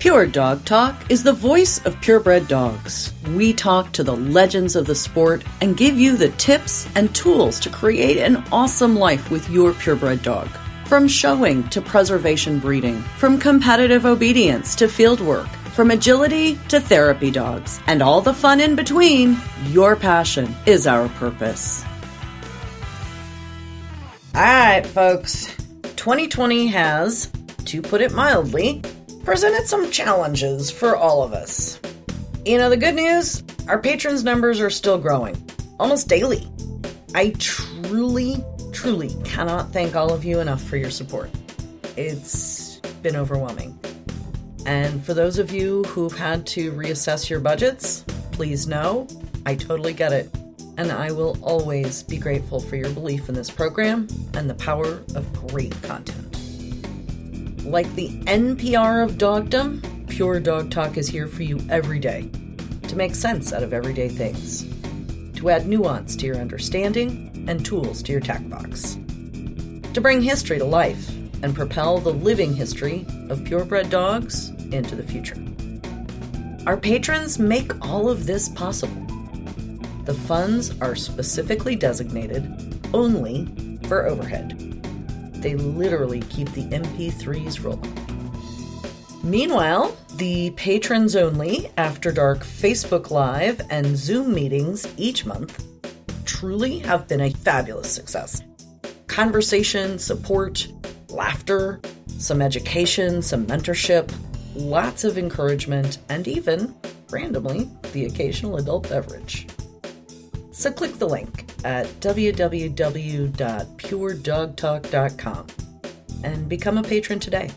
Pure Dog Talk is the voice of purebred dogs. We talk to the legends of the sport and give you the tips and tools to create an awesome life with your purebred dog. From showing to preservation breeding, from competitive obedience to field work, from agility to therapy dogs, and all the fun in between, your passion is our purpose. All right, folks. 2020 has, to put it mildly, presented some challenges for all of us. You know, the good news our patrons' numbers are still growing, almost daily. I truly, truly cannot thank all of you enough for your support. It's been overwhelming. And for those of you who've had to reassess your budgets, please know I totally get it. And I will always be grateful for your belief in this program and the power of great content. Like the NPR of dogdom, Pure Dog Talk is here for you every day to make sense out of everyday things, to add nuance to your understanding and tools to your tack box, to bring history to life and propel the living history of purebred dogs into the future. Our patrons make all of this possible. The funds are specifically designated only for overhead. They literally keep the MP3s rolling. Meanwhile, the patrons only After Dark Facebook Live and Zoom meetings each month truly have been a fabulous success. Conversation, support, laughter, some education, some mentorship, lots of encouragement, and even, randomly, the occasional adult beverage. So click the link at www.puredogtalk.com and become a patron today.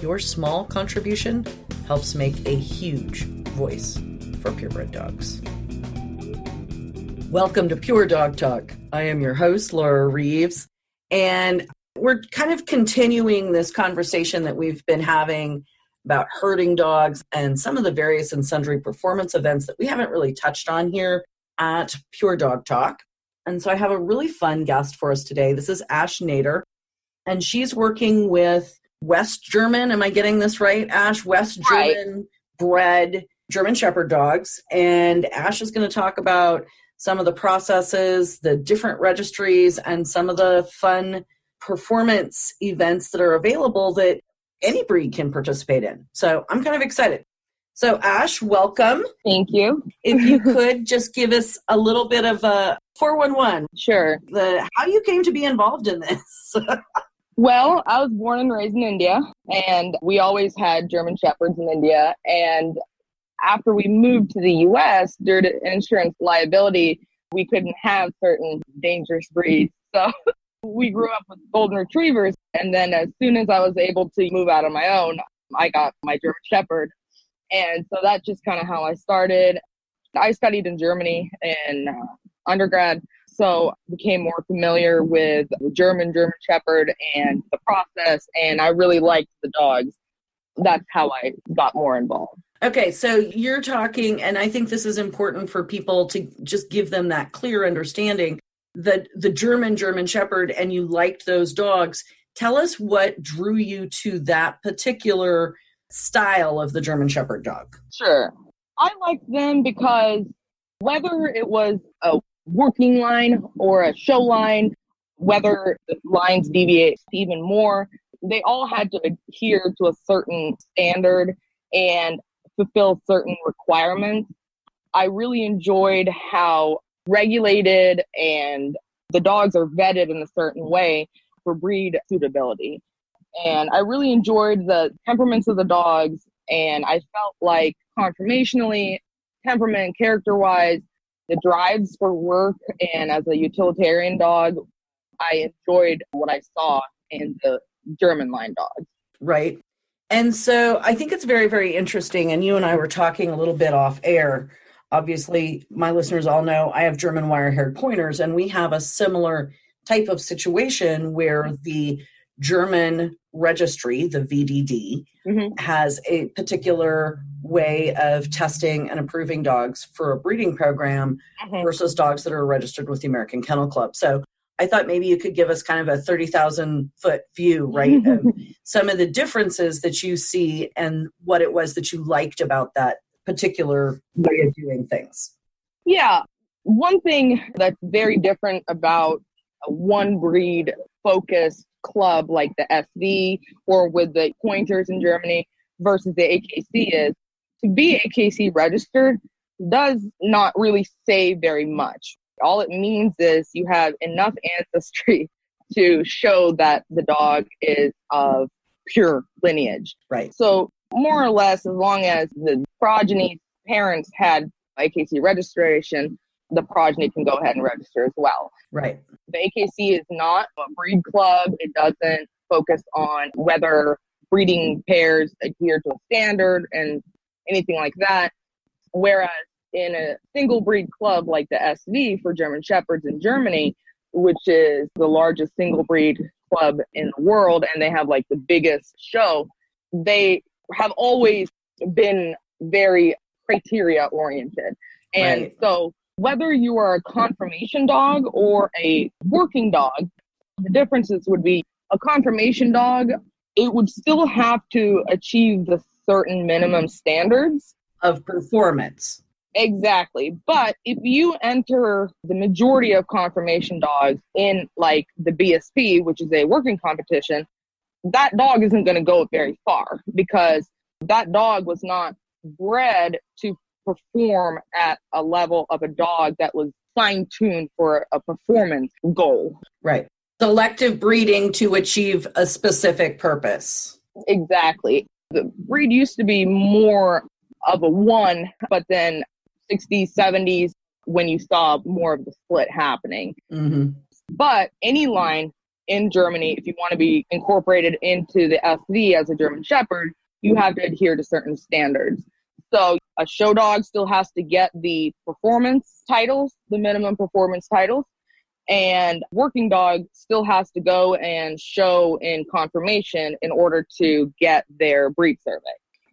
Your small contribution helps make a huge voice for purebred dogs. Welcome to Pure Dog Talk. I am your host, Laura Reeves, and we're kind of continuing this conversation that we've been having about herding dogs and some of the various and sundry performance events that we haven't really touched on here at Pure Dog Talk. And so I have a really fun guest for us today. This is Ash Nader, and she's working with West German. Am I getting this right, Ash? West German bred German Shepherd dogs. And Ash is going to talk about some of the processes, the different registries, and some of the fun performance events that are available that any breed can participate in. So I'm kind of excited. So, Ash, welcome. Thank you. if you could just give us a little bit of a 411. Sure. The how you came to be involved in this. well, I was born and raised in India, and we always had German Shepherds in India. And after we moved to the US, due to insurance liability, we couldn't have certain dangerous breeds. So we grew up with golden retrievers. And then as soon as I was able to move out on my own, I got my German Shepherd. And so that's just kind of how I started. I studied in Germany in uh, undergrad, so became more familiar with German German Shepherd and the process, and I really liked the dogs. That's how I got more involved. Okay, so you're talking, and I think this is important for people to just give them that clear understanding that the German German Shepherd and you liked those dogs. Tell us what drew you to that particular style of the German Shepherd dog? Sure. I liked them because whether it was a working line or a show line, whether the lines deviate even more, they all had to adhere to a certain standard and fulfill certain requirements. I really enjoyed how regulated and the dogs are vetted in a certain way for breed suitability. And I really enjoyed the temperaments of the dogs. And I felt like conformationally, temperament, character wise, the drives for work and as a utilitarian dog, I enjoyed what I saw in the German line dogs. Right. And so I think it's very, very interesting. And you and I were talking a little bit off air. Obviously, my listeners all know I have German wire haired pointers, and we have a similar type of situation where the German registry, the VDD, mm-hmm. has a particular way of testing and approving dogs for a breeding program mm-hmm. versus dogs that are registered with the American Kennel Club. So I thought maybe you could give us kind of a 30,000 foot view, right? of some of the differences that you see and what it was that you liked about that particular way of doing things. Yeah. One thing that's very different about one breed focused club like the SV or with the pointers in Germany versus the AKC is to be AKC registered does not really say very much. All it means is you have enough ancestry to show that the dog is of pure lineage. Right. So, more or less, as long as the progeny parents had AKC registration, the progeny can go ahead and register as well. Right. The AKC is not a breed club. It doesn't focus on whether breeding pairs adhere to a standard and anything like that. Whereas in a single breed club like the SV for German Shepherds in Germany, which is the largest single breed club in the world, and they have like the biggest show, they have always been very criteria oriented. And Right. so whether you are a confirmation dog or a working dog, the differences would be a confirmation dog, it would still have to achieve the certain minimum standards. Of performance. Exactly. But if you enter the majority of confirmation dogs in like the BSP, which is a working competition, that dog isn't going to go very far because that dog was not bred to perform at a level of a dog that was fine tuned for a performance goal. Right. Selective breeding to achieve a specific purpose. Exactly. The breed used to be more of a one, but then 60s, 70s, when you saw more of the split happening. hmm But any line in Germany, if you want to be incorporated into the SV as a German Shepherd, you have to adhere to certain standards. So a show dog still has to get the performance titles, the minimum performance titles, and working dog still has to go and show in confirmation in order to get their breed survey.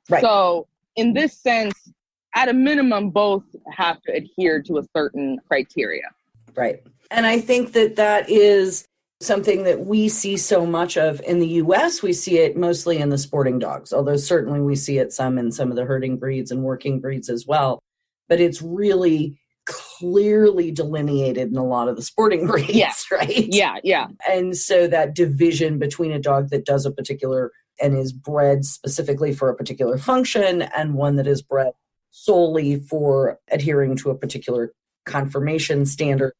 Right. So in this sense, at a minimum, both have to adhere to a certain criteria. Right. And I think that that is something that we see so much of in the US. We see it mostly in the sporting dogs, although certainly we see it some in some of the herding breeds and working breeds as well. But it's really clearly delineated in a lot of the sporting breeds, Yeah. right? Yeah, yeah. And so that division between a dog that does a particular and is bred specifically for a particular function and one that is bred solely for adhering to a particular conformation standard.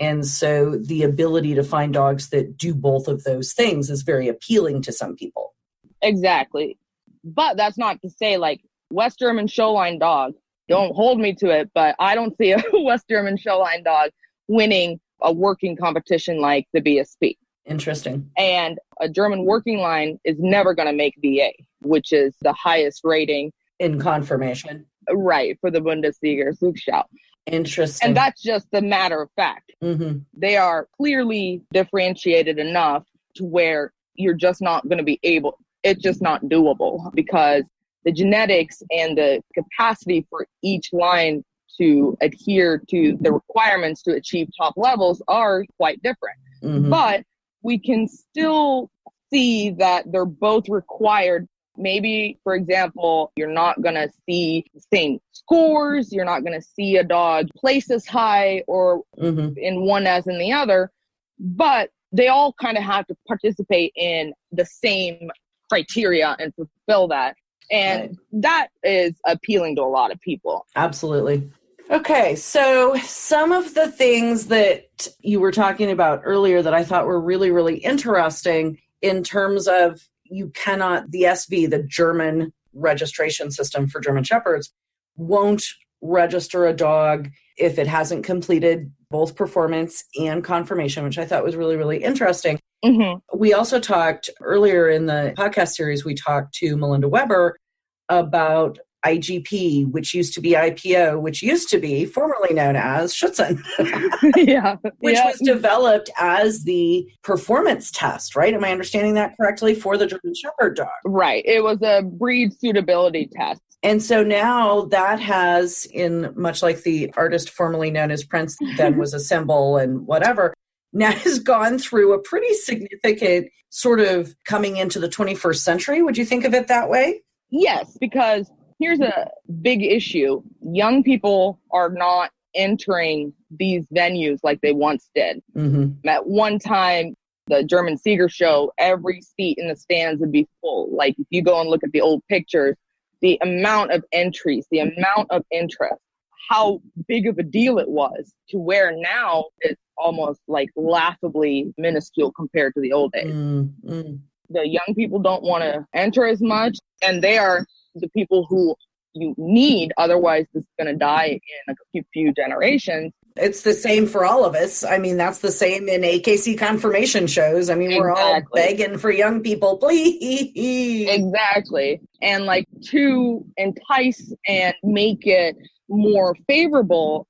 And so the ability to find dogs that do both of those things is very appealing to some people. Exactly. But that's not to say like West German showline dog. Don't hold me to it, but I don't see a West German showline dog winning a working competition like the BSP. Interesting. And a German working line is never going to make VA, which is the highest rating, In confirmation. right, for the Bundessieger Zuchtschau. Interesting. And that's just the matter of fact. hmm They are clearly differentiated enough to where you're just not going to be able, it's just not doable because the genetics and the capacity for each line to adhere to the requirements to achieve top levels are quite different. hmm But we can still see that they're both required. Maybe, for example, you're not going to see the same scores. You're not going to see a dog place as high or hmm in one as in the other, but they all kind of have to participate in the same criteria and fulfill that. And Right. that is appealing to a lot of people. Absolutely. Okay, so some of the things that you were talking about earlier that I thought were really, really interesting in terms of you cannot, the SV, the German registration system for German Shepherds, won't register a dog if it hasn't completed both performance and confirmation, which I thought was really, really interesting. hmm We also talked earlier in the podcast series, we talked to Melinda Weber about IGP, which used to be IPO, which used to be formerly known as Schutzhund, yeah. which yeah. was developed as the performance test, right? Am I understanding that correctly for the German Shepherd dog? right. It was a breed suitability test. And so now that has, in much like the artist formerly known as Prince, then was a symbol and whatever, now has gone through a pretty significant sort of coming into the 21st century. Would you think of it that way? Yes, because here's a big issue young people are not entering these venues like they once did. Mm-hmm. At one time, the German Sieger show, every seat in the stands would be full. Like if you go and look at the old pictures, the amount of entries, the amount of interest, how big of a deal it was to where now it's almost like laughably minuscule compared to the old days. Mm-hmm. The young people don't want to enter as much, and they are the people who you need. Otherwise, this is going to die in a few, generations. It's the same for all of us. I mean, that's the same in AKC confirmation shows. I mean, we're all begging for young people, please. Exactly. And like to entice and make it more favorable,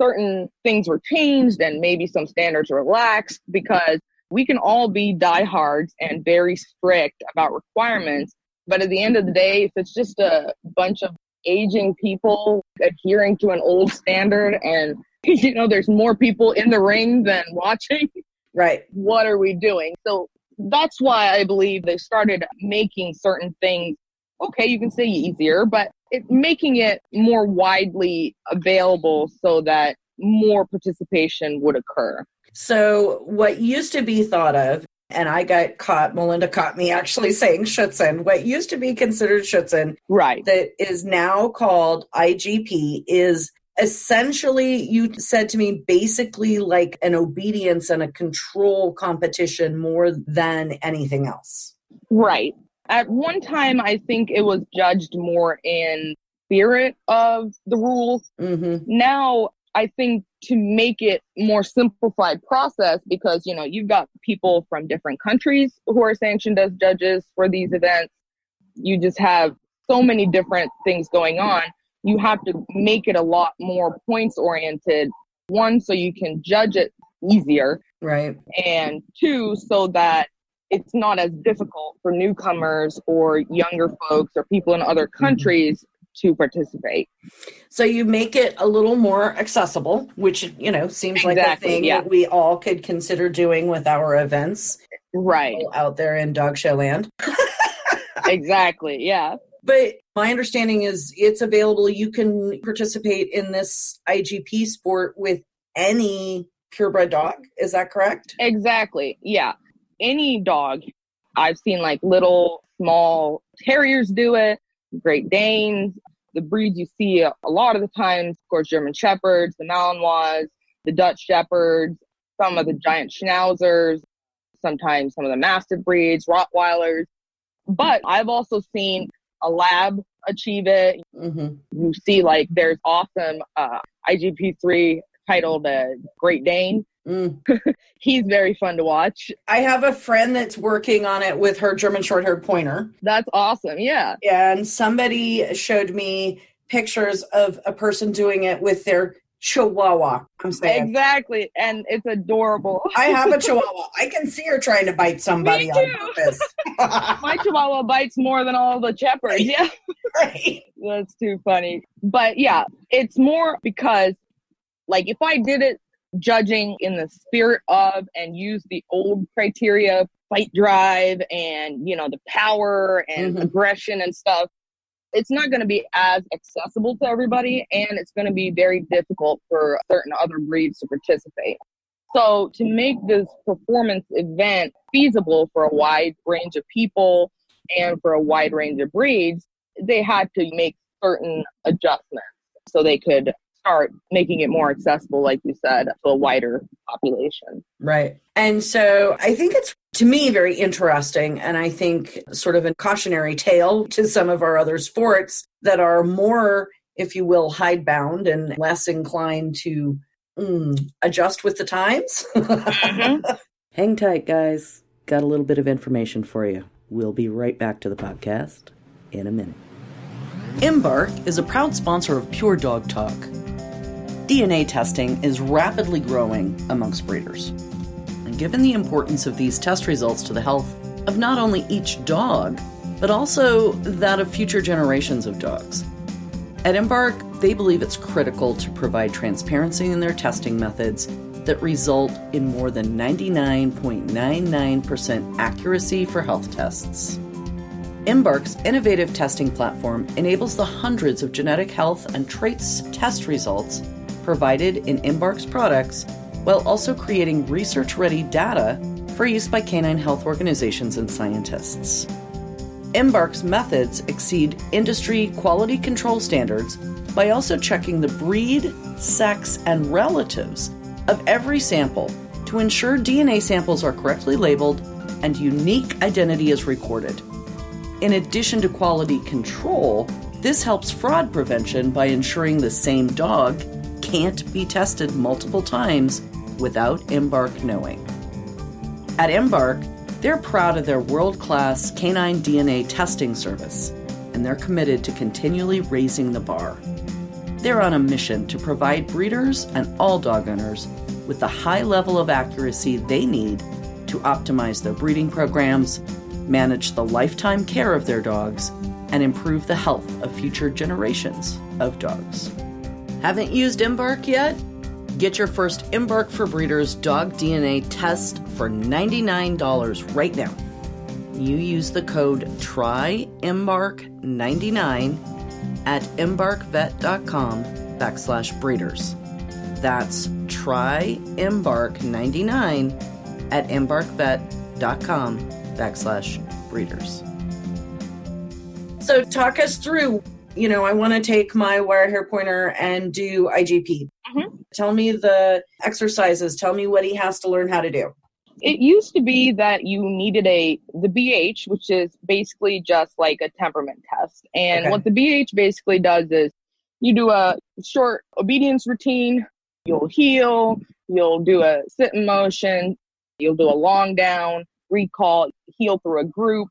certain things were changed and maybe some standards relaxed because we can all be diehards and very strict about requirements. But at the end of the day, if it's just a bunch of aging people adhering to an old standard and you know there's more people in the ring than watching Right. what are we doing? So that's why I believe they started making certain things, okay, you can say easier, but it, making it more widely available so that more participation would occur. So, what used to be thought of, and I got caught, Melinda caught me actually saying Schutzhund, what used to be considered Schutzhund Right. that is now called IGP is essentially, you said to me, basically like an obedience and a control competition more than anything else. Right. At one time, I think it was judged more in spirit of the rules Mm-hmm. now I think to make it more simplified process because you know you've got people from different countries who are sanctioned as judges for these events. You just have so many different things going on. You have to make it a lot more points oriented. One, so you can judge it easier, Right. and two, so that it's not as difficult for newcomers or younger folks or people in other mm-hmm. countries to participate. So you make it a little more accessible, which, you know, seems like a thing yeah. that we all could consider doing with our events Right. out there in dog show land. exactly. Yeah. But my understanding is it's available. You can participate in this IGP sport with any purebred dog. Is that correct? Exactly. Yeah. Any dog. I've seen like little small terriers do it, Great Danes, the breeds you see a, lot of the times, of course, German Shepherds, the Malinois, the Dutch Shepherds, some of the giant Schnauzers, sometimes some of the Mastiff breeds, Rottweilers. But I've also seen a lab achieve it. Mm-hmm. You see, like, there's awesome uh, IGP3 titled uh, Great Dane. Mm. He's very fun to watch. I have a friend that's working on it with her German short haired pointer. That's awesome. Yeah. And somebody showed me pictures of a person doing it with their chihuahua. I'm saying. Exactly. And it's adorable. I have a chihuahua. I can see her trying to bite somebody Me on purpose. My chihuahua bites more than all the shepherds. Yeah. right. That's too funny. But yeah, it's more because, like, if I did it judging in the spirit of and use the old criteria, fight drive and, you know, the power and Mhm. aggression and stuff, it's not going to be as accessible to everybody and it's going to be very difficult for certain other breeds to participate. So, to make this performance event feasible for a wide range of people and for a wide range of breeds, they had to make certain adjustments so they could start making it more accessible, like you said, to a wider population. Right. And so I think it's to me very interesting and I think sort of a cautionary tale to some of our other sports that are more, if you will, hidebound and less inclined to mm, adjust with the times. Hang tight, guys. Got a little bit of information for you. We'll be right back to the podcast in a minute. Embark is a proud sponsor of Pure Dog Talk. DNA testing is rapidly growing amongst breeders. And given the importance of these test results to the health of not only each dog, but also that of future generations of dogs, at Embark, they believe it's critical to provide transparency in their testing methods that result in more than 99.99% accuracy for health tests. Embark's innovative testing platform enables the hundreds of genetic health and traits test results provided in Embark's products while also creating research ready data for use by canine health organizations and scientists. Embark's methods exceed industry quality control standards by also checking the breed, sex, and relatives of every sample to ensure DNA samples are correctly labeled and unique identity is recorded. In addition to quality control, this helps fraud prevention by ensuring the same dog can't be tested multiple times without Embark knowing. At Embark, they're proud of their world class canine DNA testing service, and they're committed to continually raising the bar. They're on a mission to provide breeders and all dog owners with the high level of accuracy they need to optimize their breeding programs, manage the lifetime care of their dogs, and improve the health of future generations of dogs. Haven't used Embark yet? Get your first Embark for Breeders dog DNA test for $99 right now. You use the code TRYEMBARK99 at embarkvet.com backslash breeders. That's TRYEMBARK99 at embarkvet.com backslash breeders. So, talk us through. You know, I want to take my wire hair pointer and do IGP. Mhm. Tell me the exercises. Tell me what he has to learn how to do. It used to be that you needed a the BH, which is basically just like a temperament test. And Okay. what the BH basically does is you do a short obedience routine, you'll heel, you'll do a sit in motion, you'll do a long down, recall, heel through a group,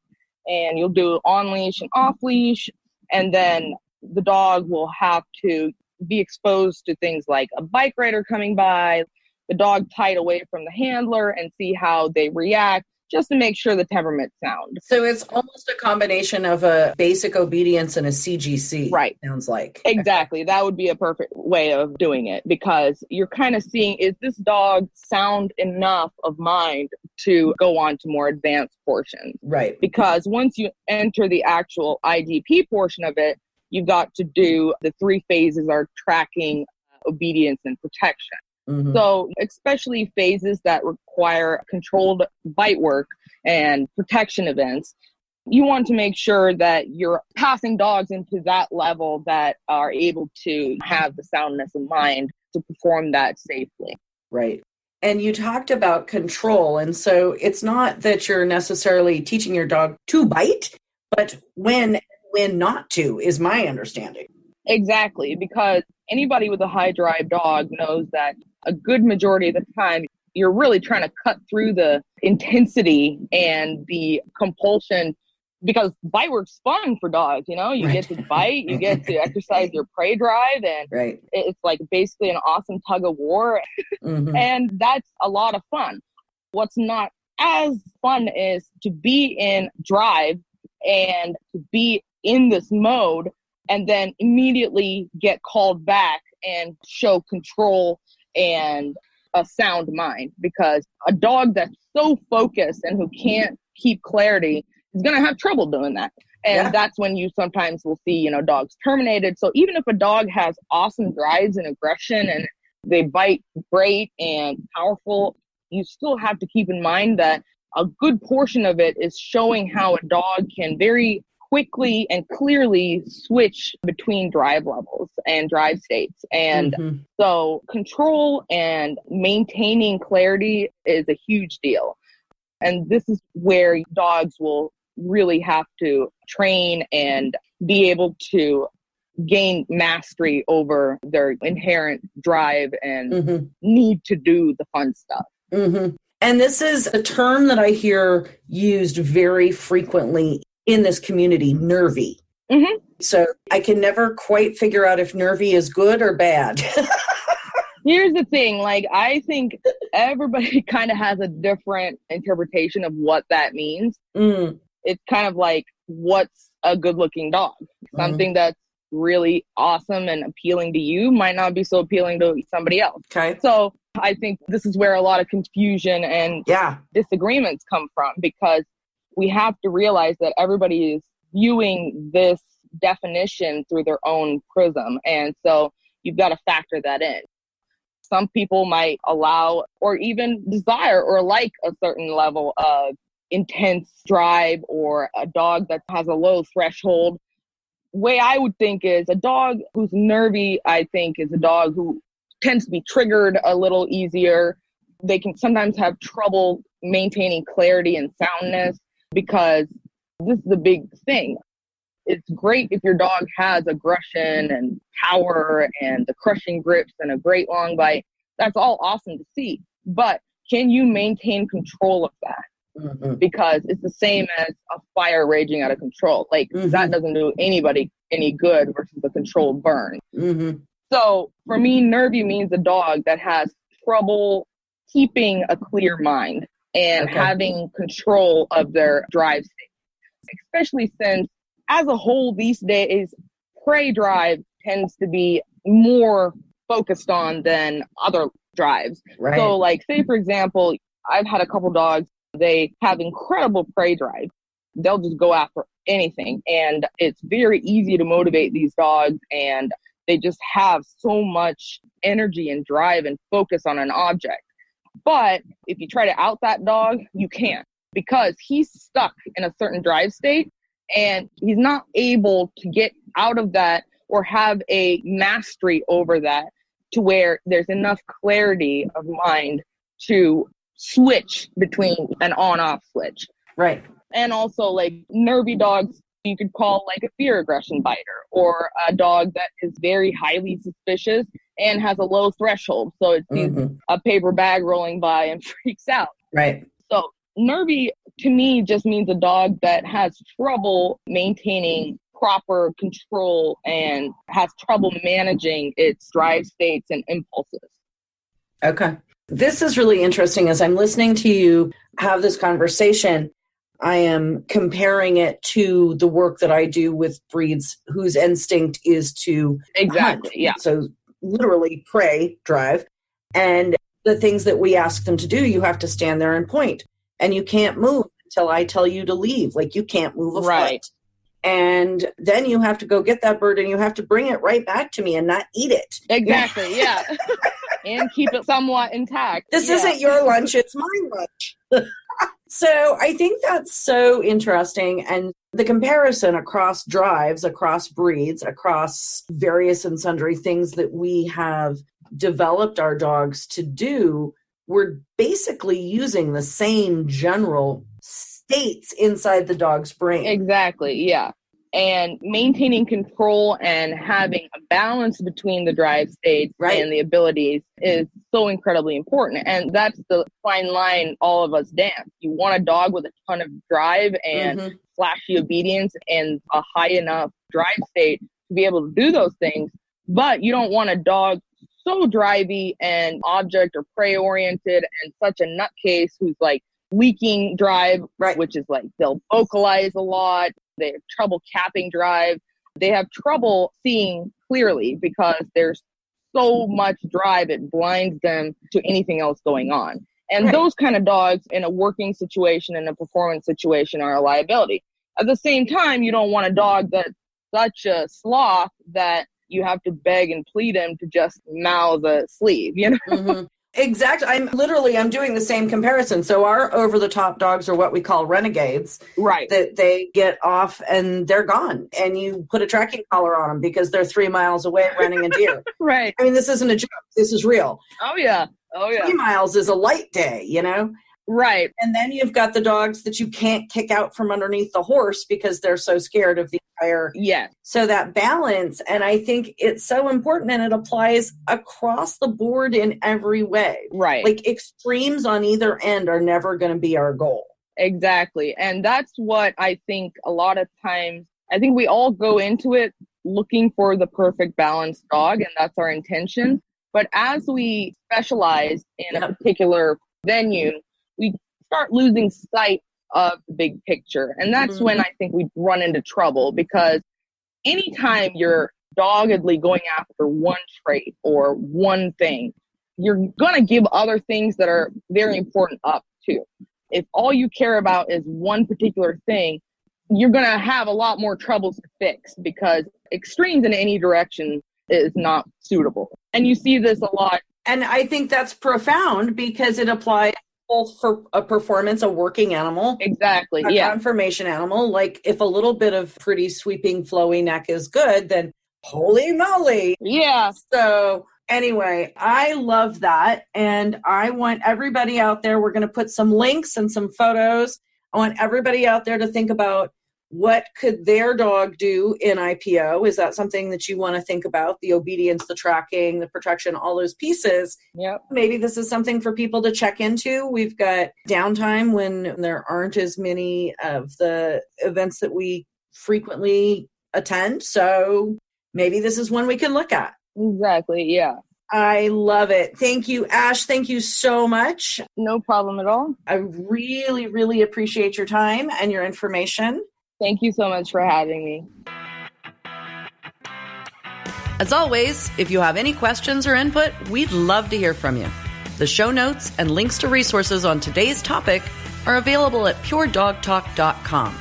and you'll do on leash and off leash, and then the dog will have to be exposed to things like a bike rider coming by, the dog tied away from the handler, and see how they react just to make sure the temperament's sound. So it's almost a combination of a basic obedience and a CGC. Right. Sounds like. Exactly. That would be a perfect way of doing it because you're kind of seeing is this dog sound enough of mind to go on to more advanced portions? Right. Because once you enter the actual IGP portion of it, you've got to do the three phases are tracking, uh, obedience, and protection. Mhm. So, especially phases that require controlled bite work and protection events, you want to make sure that you're passing dogs into that level that are able to have the soundness of mind to perform that safely. Right. And you talked about control. And so it's not that you're necessarily teaching your dog to bite, but when when not to is my understanding. Exactly, because anybody with a high drive dog knows that a good majority of the time you're really trying to cut through the intensity and the compulsion because bite work's fun for dogs, you know? You Right. get to bite, you get to exercise your prey drive and Right. it's like basically an awesome tug of war Mhm. and that's a lot of fun. What's not as fun is to be in drive and to be in this mode and then immediately get called back and show control and a sound mind because a dog that's so focused and who can't keep clarity is going to have trouble doing that. And Yeah. that's when you sometimes will see, you know, dogs terminated. So even if a dog has awesome drives and aggression and they bite great and powerful, you still have to keep in mind that a good portion of it is showing how a dog can very quickly and clearly switch between drive levels and drive states. And Mhm. so control and maintaining clarity is a huge deal. And this is where dogs will really have to train and be able to gain mastery over their inherent drive and Mhm. need to do the fun stuff. Mhm. And this is a term that I hear used very frequently in this community nervy. Mhm. So I can never quite figure out if nervy is good or bad. Here's the thing like, I think everybody kind of has a different interpretation of what that means. Mm, It's kind of like, what's a good looking dog? Something that's really awesome and appealing to you might not be so appealing to somebody else. okay. So, I think this is where a lot of confusion and yeah. disagreements come from because we have to realize that everybody is viewing this definition through their own prism. And so you've got to factor that in. Some people might allow or even desire or like a certain level of intense drive or a dog that has a low threshold. Way I would think is a dog who's nervy, I think, is a dog who tends to be triggered a little easier. They can sometimes have trouble maintaining clarity and soundness because this is the big thing. It's great if your dog has aggression and power and the crushing grips and a great long bite. That's all awesome to see. But can you maintain control of that? Mm-hmm. Because it's the same as a fire raging out of control. Like mm-hmm. that doesn't do anybody any good versus a controlled burn. Mm-hmm. So for me, nervy means a dog that has trouble keeping a clear mind and okay. having control of their drive state, especially since as a whole these days, prey drive tends to be more focused on than other drives. Right. So like say for example, I've had a couple dogs, they have incredible prey drive. They'll just go after anything and it's very easy to motivate these dogs and they just have so much energy and drive and focus on an object. But if you try to out that dog, you can't because he's stuck in a certain drive state and he's not able to get out of that or have a mastery over that to where there's enough clarity of mind to switch between an on off switch. Right. And also, like nervy dogs, you could call like a fear aggression biter or a dog that is very highly suspicious and has a low threshold. So it sees mm-hmm. a paper bag rolling by and freaks out. Right. So nervy to me just means a dog that has trouble maintaining proper control and has trouble managing its drive states and impulses. Okay. This is really interesting as I'm listening to you have this conversation. I am comparing it to the work that I do with breeds whose instinct is to exactly, hunt. yeah. So literally prey drive, and the things that we ask them to do, you have to stand there and point, and you can't move until I tell you to leave. Like you can't move a right. foot. And then you have to go get that bird and you have to bring it right back to me and not eat it. Exactly, yeah. and keep it somewhat intact. This yeah. isn't your lunch, it's my lunch. so I think that's so interesting. And the comparison across drives, across breeds, across various and sundry things that we have developed our dogs to do, we're basically using the same general states inside the dog's brain. Exactly, yeah. And maintaining control and having a balance between the drive states right. and the abilities is so incredibly important. And that's the fine line all of us dance. You want a dog with a ton of drive and mm-hmm. flashy obedience and a high enough drive state to be able to do those things. But you don't want a dog so drivey and object or prey oriented and such a nutcase who's like leaking drive, right. which is like they'll vocalize a lot. They have trouble capping drive. They have trouble seeing clearly because there's so much drive, it blinds them to anything else going on. And right. those kind of dogs in a working situation and a performance situation are a liability. At the same time, you don't want a dog that's such a sloth that you have to beg and plead him to just mouth a sleeve, you know? Mm-hmm. Exactly. I'm literally I'm doing the same comparison. So our over the top dogs are what we call renegades. Right. That they get off and they're gone and you put a tracking collar on them because they're 3 miles away running a deer. right. I mean this isn't a joke. This is real. Oh yeah. Oh yeah. 3 miles is a light day, you know. Right. And then you've got the dogs that you can't kick out from underneath the horse because they're so scared of the entire. Yeah. So that balance, and I think it's so important and it applies across the board in every way. Right. Like extremes on either end are never going to be our goal. Exactly. And that's what I think a lot of times, I think we all go into it looking for the perfect balanced dog, and that's our intention. But as we specialize in a particular venue, we start losing sight of the big picture. And that's mm-hmm. when I think we run into trouble because anytime you're doggedly going after one trait or one thing, you're going to give other things that are very important up too. If all you care about is one particular thing, you're going to have a lot more troubles to fix because extremes in any direction is not suitable. And you see this a lot. And I think that's profound because it applies for a performance, a working animal. Exactly. A yeah. conformation animal. Like if a little bit of pretty sweeping, flowy neck is good, then holy moly. Yeah. So anyway, I love that. And I want everybody out there, we're going to put some links and some photos. I want everybody out there to think about what could their dog do in IPO? Is that something that you want to think about? The obedience, the tracking, the protection, all those pieces. Yep. Maybe this is something for people to check into. We've got downtime when there aren't as many of the events that we frequently attend. So maybe this is one we can look at. Exactly. Yeah. I love it. Thank you, Ash. Thank you so much. No problem at all. I really, really appreciate your time and your information. Thank you so much for having me. As always, if you have any questions or input, we'd love to hear from you. The show notes and links to resources on today's topic are available at puredogtalk.com.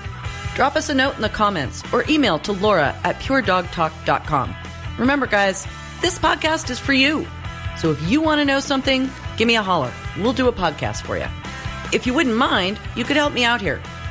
Drop us a note in the comments or email to Laura at puredogtalk.com. Remember, guys, this podcast is for you. So if you want to know something, give me a holler. We'll do a podcast for you. If you wouldn't mind, you could help me out here.